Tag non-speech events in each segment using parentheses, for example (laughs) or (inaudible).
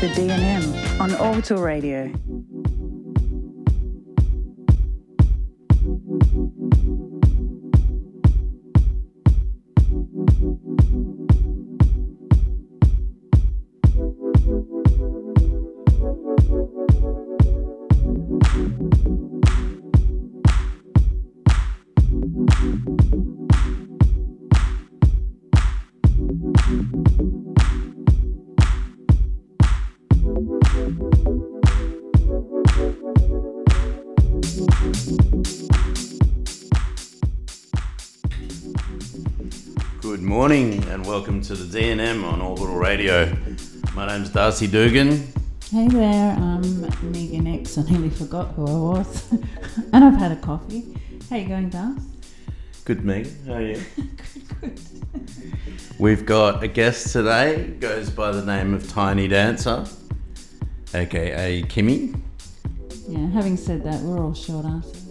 The DNM on Orbital Radio. Morning and welcome to the DNM on Orbital Radio. My name's Darcy Dugan. Hey there, I'm Megan X. I nearly forgot who I was. (laughs) and I've had a coffee. How you going, Darth? Good, Megan. How are you? (laughs) good, good. We've got a guest today, goes by the name of Tiny Dancer, aka Kimmy. Yeah, having said that, we're all short asses.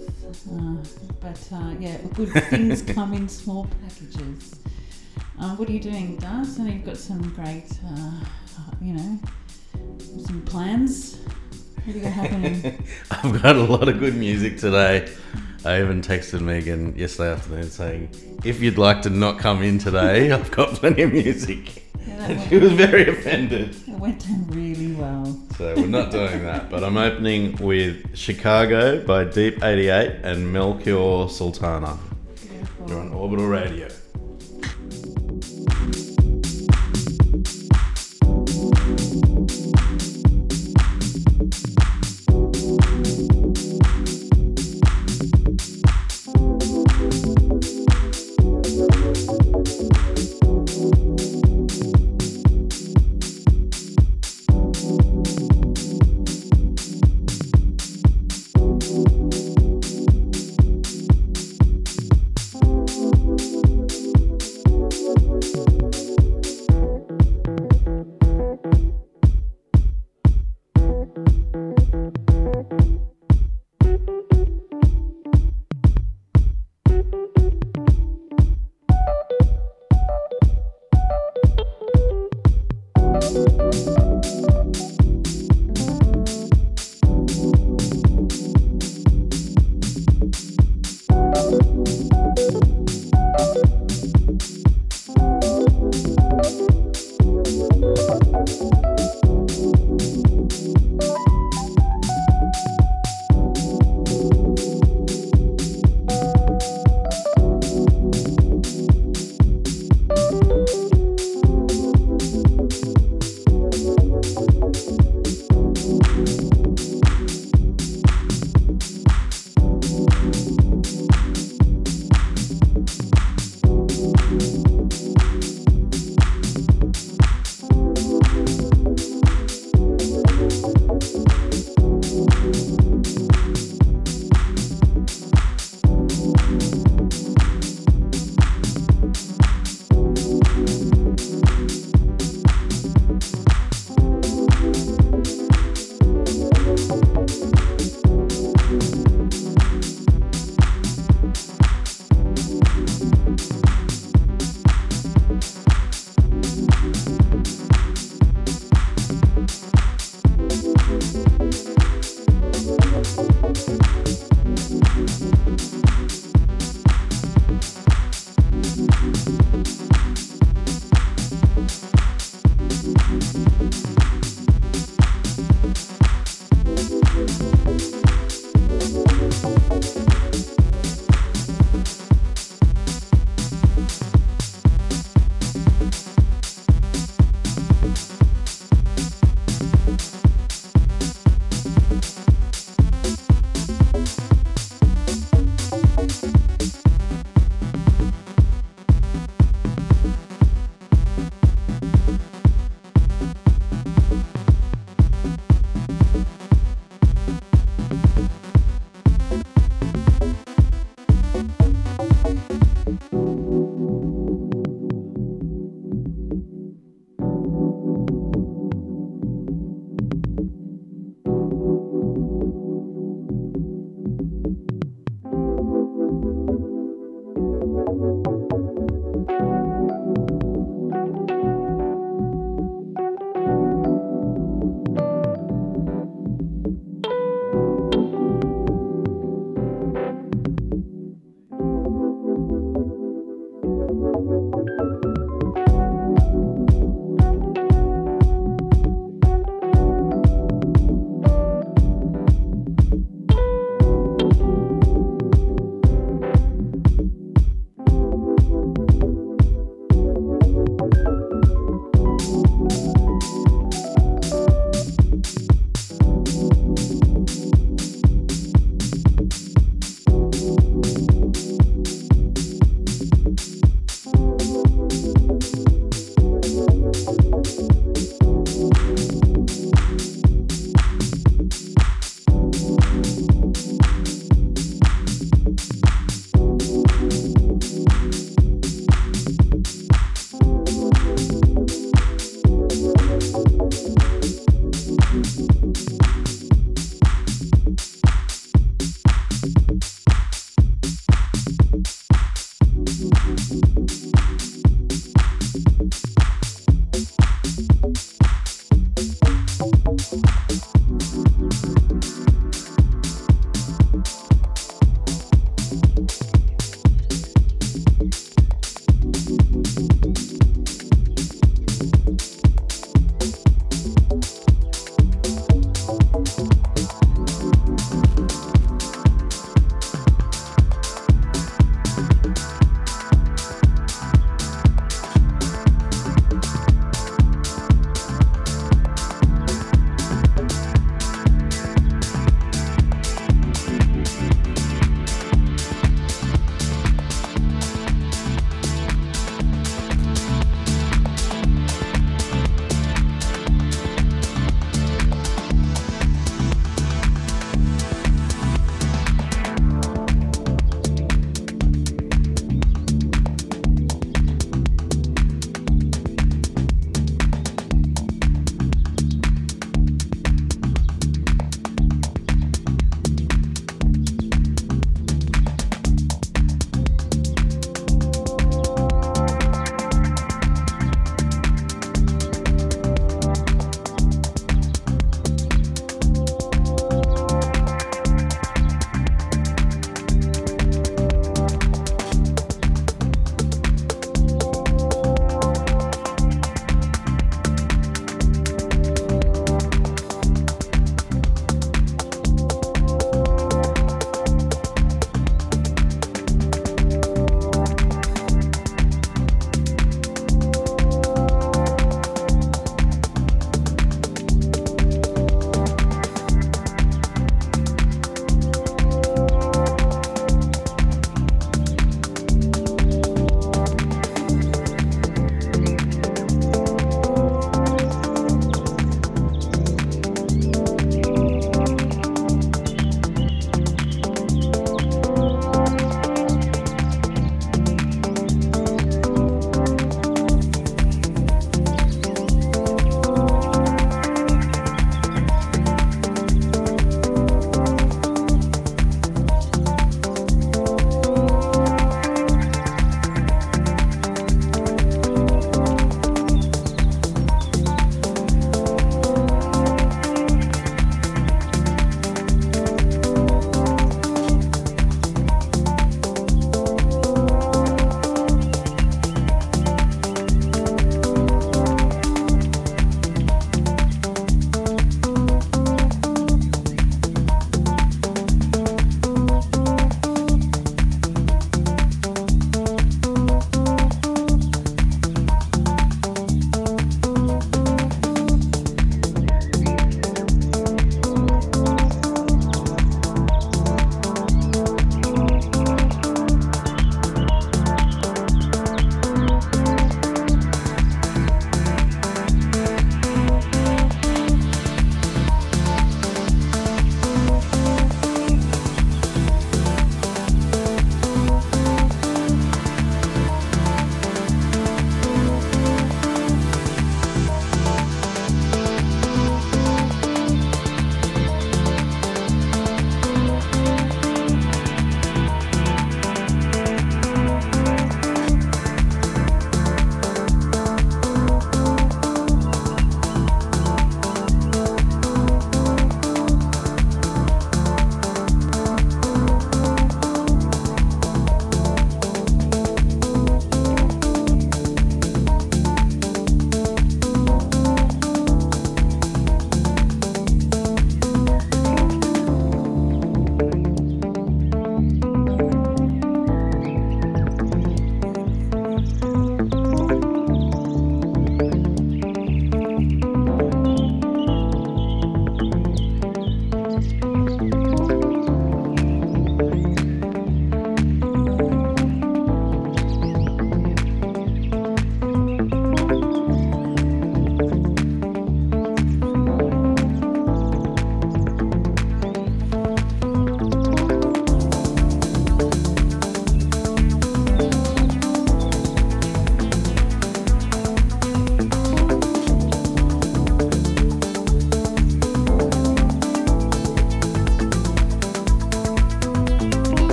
Uh, but uh, yeah, good things (laughs) come in small packages. Uh, what are you doing, Darth? And you've got some great, uh, you know, some plans. What do you got happening? (laughs) I've got a lot of good music today. I even texted Megan yesterday afternoon saying, if you'd like to not come in today, (laughs) I've got plenty of music. Yeah, And she was very offended. it went down really well. So we're not doing that. But I'm opening with Chicago by Deep 88 and Melchior Sultana. You're on Orbital Radio.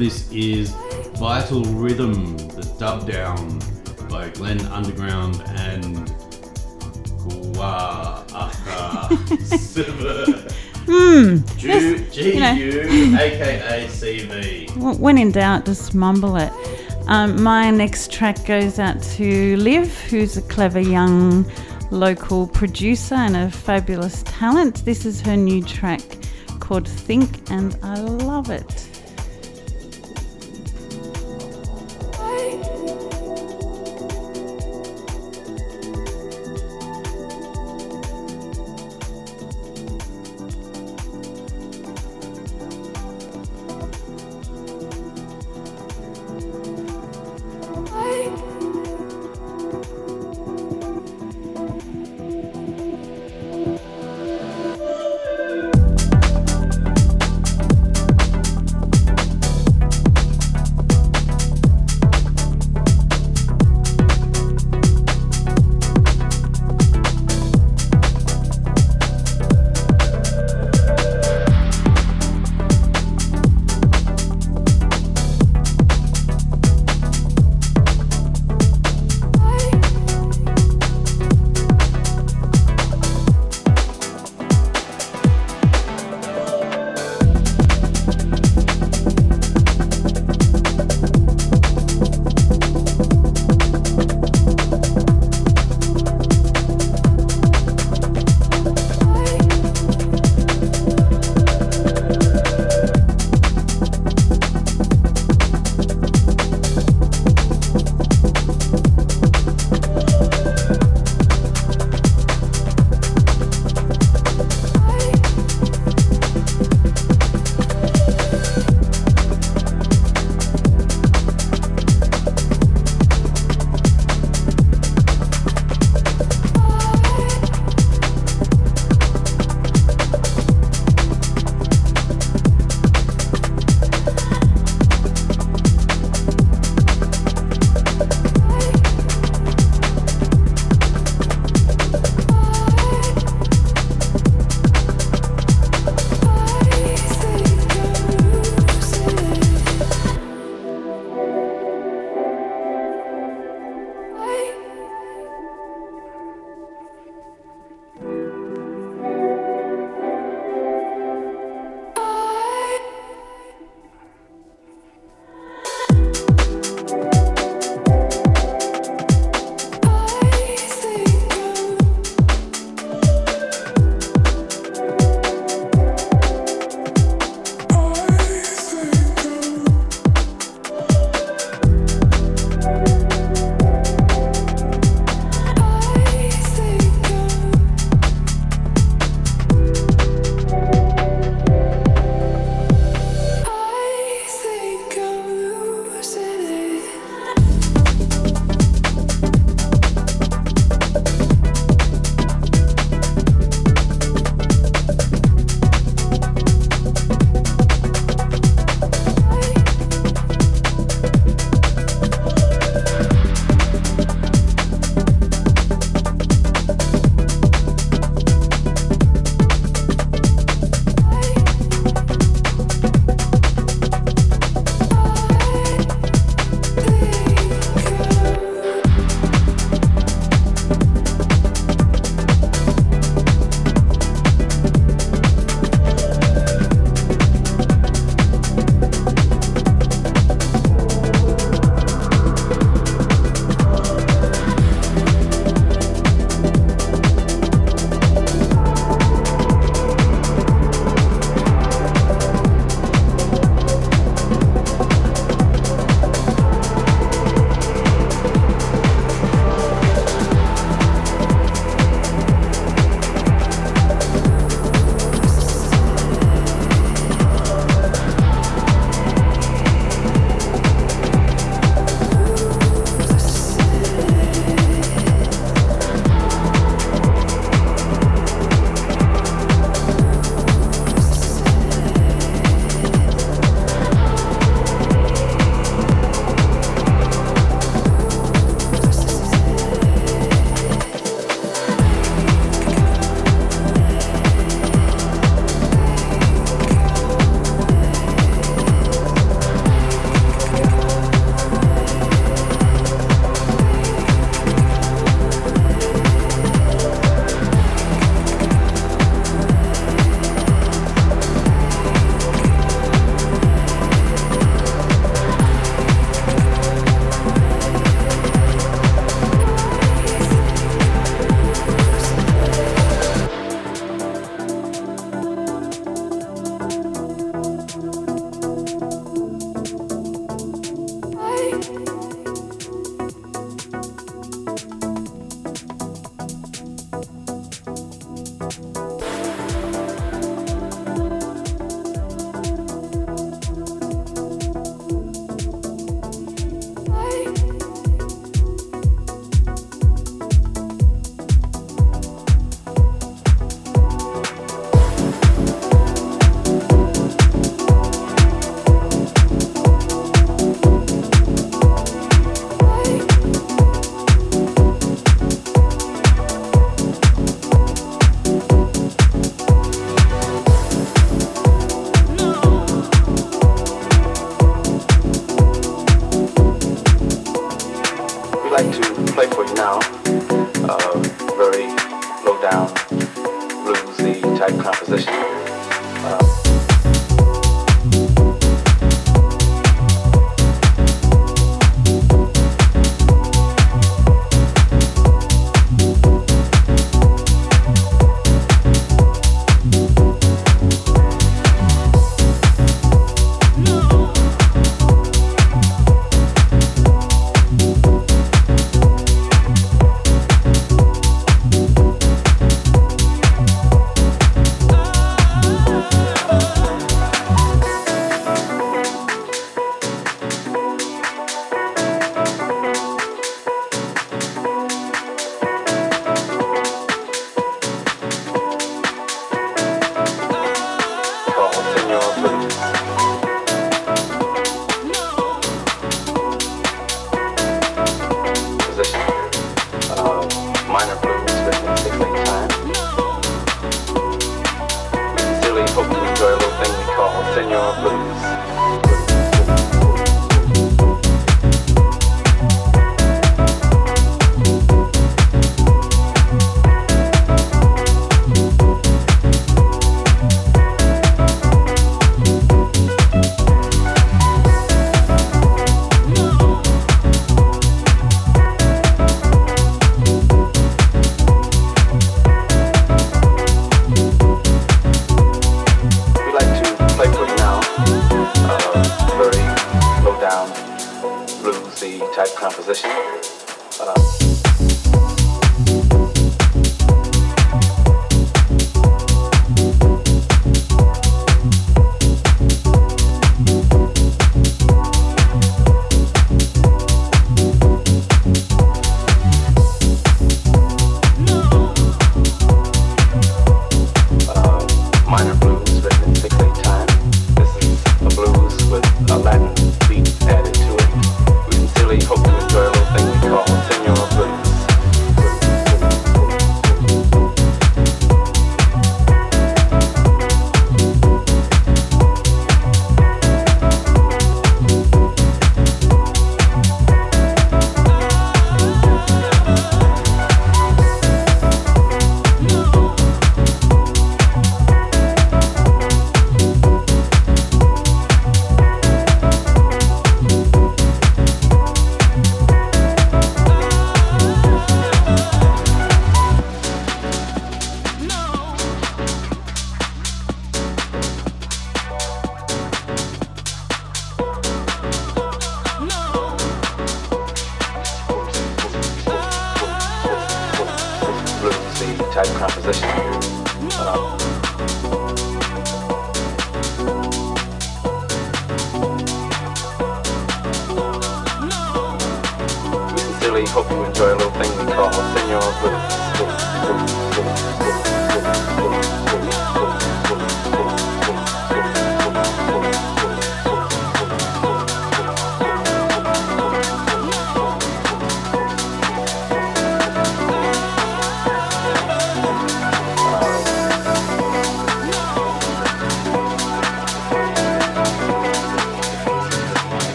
This is Vital Rhythm, the dub down by Glenn Underground and Gua'aka Silver. Hmm. G you know. U aka CV. When in doubt, just mumble it. Um, my next track goes out to Liv, who's a clever young local producer and a fabulous talent. This is her new track called Think, and I love it.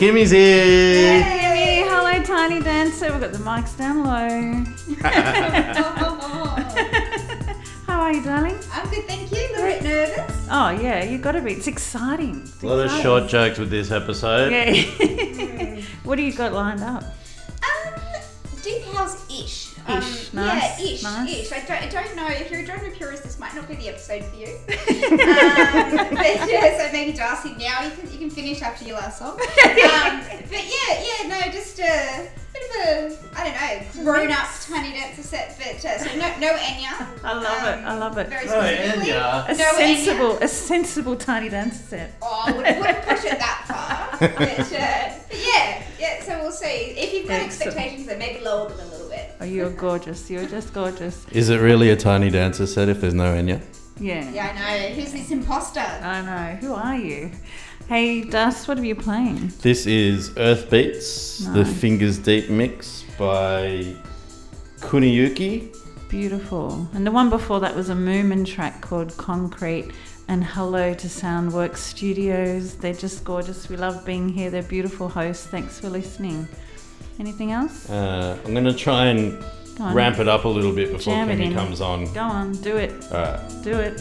Kimmy's here. Hey, hello, tiny dancer. We've got the mics down low. (laughs) How are you, darling? I'm good, thank you. A little bit nervous. Oh yeah, you've got to be. It's exciting. It's A lot of short jokes with this episode. Yeah. (laughs) what do you got lined up? Um, deep house ish. Ish, Um, nice, Yeah, ish, nice. ish. I don't, I don't know. If you're a drone purist, this might not be the episode for you. (laughs) um, but yeah, so maybe Darcy, now you can finish after your last song. (laughs) Um, but yeah, yeah, no, just a bit of a I don't know grown up tiny dancer set. But uh, so no no Enya. I love it. I love it. Very Oh. Enya. A No sensible, Enya. a sensible tiny dancer set. Oh, I wouldn't, wouldn't push it that far. But, uh, but yeah, yeah. So we'll see. If you've got Excellent. expectations, then maybe lower them a little bit. Oh, you're gorgeous. You're just gorgeous. Is it really a tiny dancer set if there's no Enya? Yeah. Yeah, I know. Who's this imposter? I know. Who are you? Hey, Dust, what are you playing? This is Earth Beats, the Fingers Deep mix by Kuniyuki. Beautiful. And the one before that was a Moomin track called Concrete. And hello to Soundworks Studios. They're just gorgeous. We love being here. They're beautiful hosts. Thanks for listening. Anything else? Uh, I'm going to try and ramp it up a little bit before Jam Kimmy comes on. Go on, do it. Alright. Do it.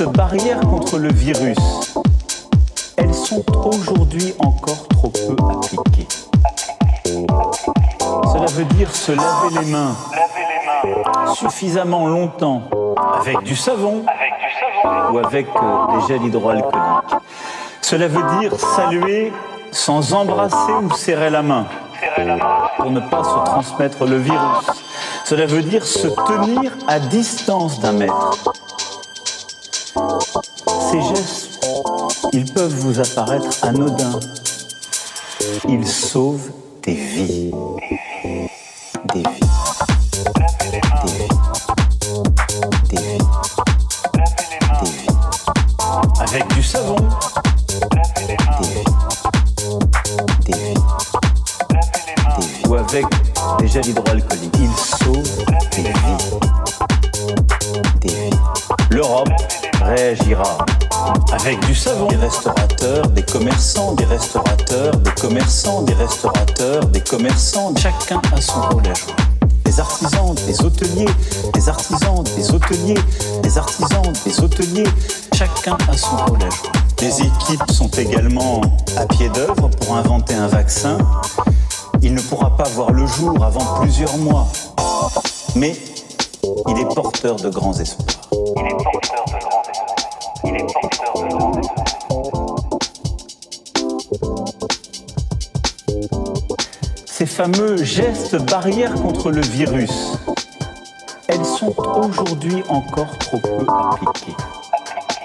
Gestes barrières contre le virus, elles sont aujourd'hui encore trop peu appliquées. Cela veut dire se laver les mains suffisamment longtemps avec du savon ou avec euh, des gels hydroalcooliques. Cela veut dire saluer sans embrasser ou serrer la main. pour ne pas se transmettre le virus. Cela veut dire se tenir à distance d'un mètre. Ces gestes, ils peuvent vous apparaître anodins. Ils sauvent des vies. Des vies. Des vies. Des vies. Des vies. Avec du savon. Des vies. Des vies. Des vies. Ou avec des gels hydroalcooliques. Ils sauvent des vies. Des vies. L'Europe réagira avec du savon. Des restaurateurs, des commerçants, des restaurateurs, des commerçants, des restaurateurs, des commerçants. Chacun a son rôle à jouer. Des artisans, des hôteliers, des artisans, des hôteliers, des artisans, des hôteliers. Chacun a son rôle à jouer. Les équipes sont également à pied d'œuvre pour inventer un vaccin. Il ne pourra pas voir le jour avant plusieurs mois. Mais il est porteur de grands espoirs. Il est porteur de grands espoirs. Il est porteur Ces fameux gestes barrières contre le virus, elles sont aujourd'hui encore trop peu appliquées.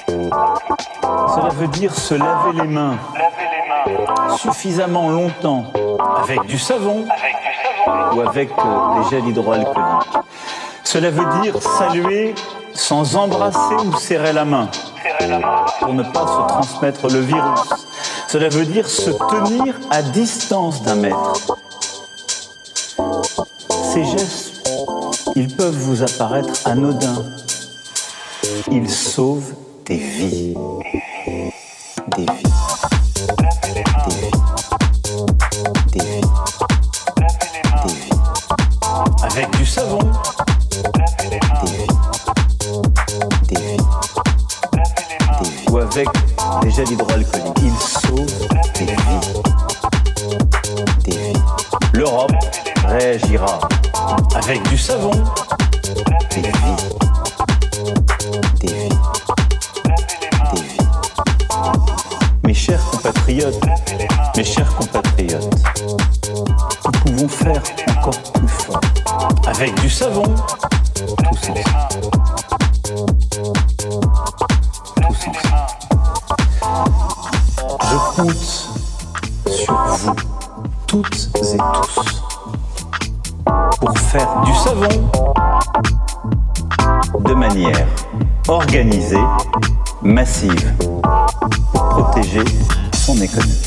Cela veut dire se laver les mains suffisamment longtemps avec du savon ou avec euh, des gels hydroalcooliques. Cela veut dire saluer sans embrasser ou serrer la main. pour ne pas se transmettre le virus. Cela veut dire se tenir à distance d'un mètre. Ces gestes, ils peuvent vous apparaître anodins. Ils sauvent des vies. Des vies. Des vies. Des vies. Des vies. Avec du savon. Des vies. Des vies. Des vies. Ou avec des gels hydroalcooliques. Ils sauvent des vies. Des vies. L'Europe réagira avec du savon. Des vies. Des vies. Lavez les mains. Des vies. Mes chers compatriotes, mes chers compatriotes, nous pouvons faire encore plus fort. Avec du savon, tous ensemble. Tous ensemble. Je compte sur vous, toutes et tous, faire du savon de manière organisée, massive, pour protéger son économie.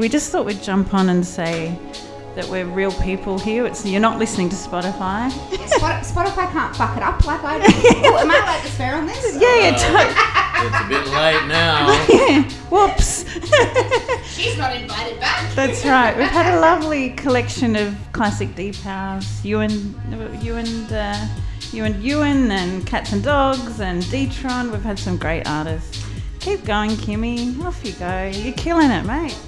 We just thought we'd jump on and say that we're real people here. It's you're not listening to Spotify. Spotify can't fuck it up like I (laughs) do. oh, am I allowed to swear on this? Yeah, yeah, to- It's a bit late now. (laughs) yeah. Whoops. She's not invited back. That's right. We've had a lovely collection of classic deep house. You and you and uh, you and Ewan and Cats and Dogs and Deetron. We've had some great artists. Keep going, Kimmy. Off you go. You're killing it, mate.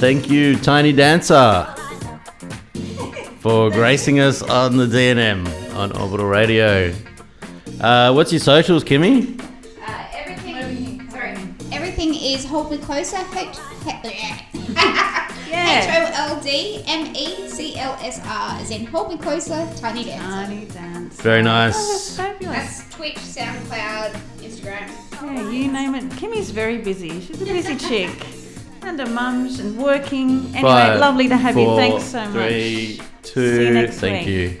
Thank you, Tiny Dancer, for gracing us on the DNM on Orbital Radio. Uh, what's your socials, Kimmy? Uh, everything, sorry, everything is hold me closer. (laughs) H O L D M E C L S R, as in hold me closer, tiny dancer. Tiny dance. Very Oh, nice. that's fabulous. That's Twitch, SoundCloud, Instagram. Yeah, you name it. Kimmy's very busy. She's a busy (laughs) chick. And mum's and working. Anyway, Five, lovely to have you. four, Thanks so three, much. two. See you next Thank week. you.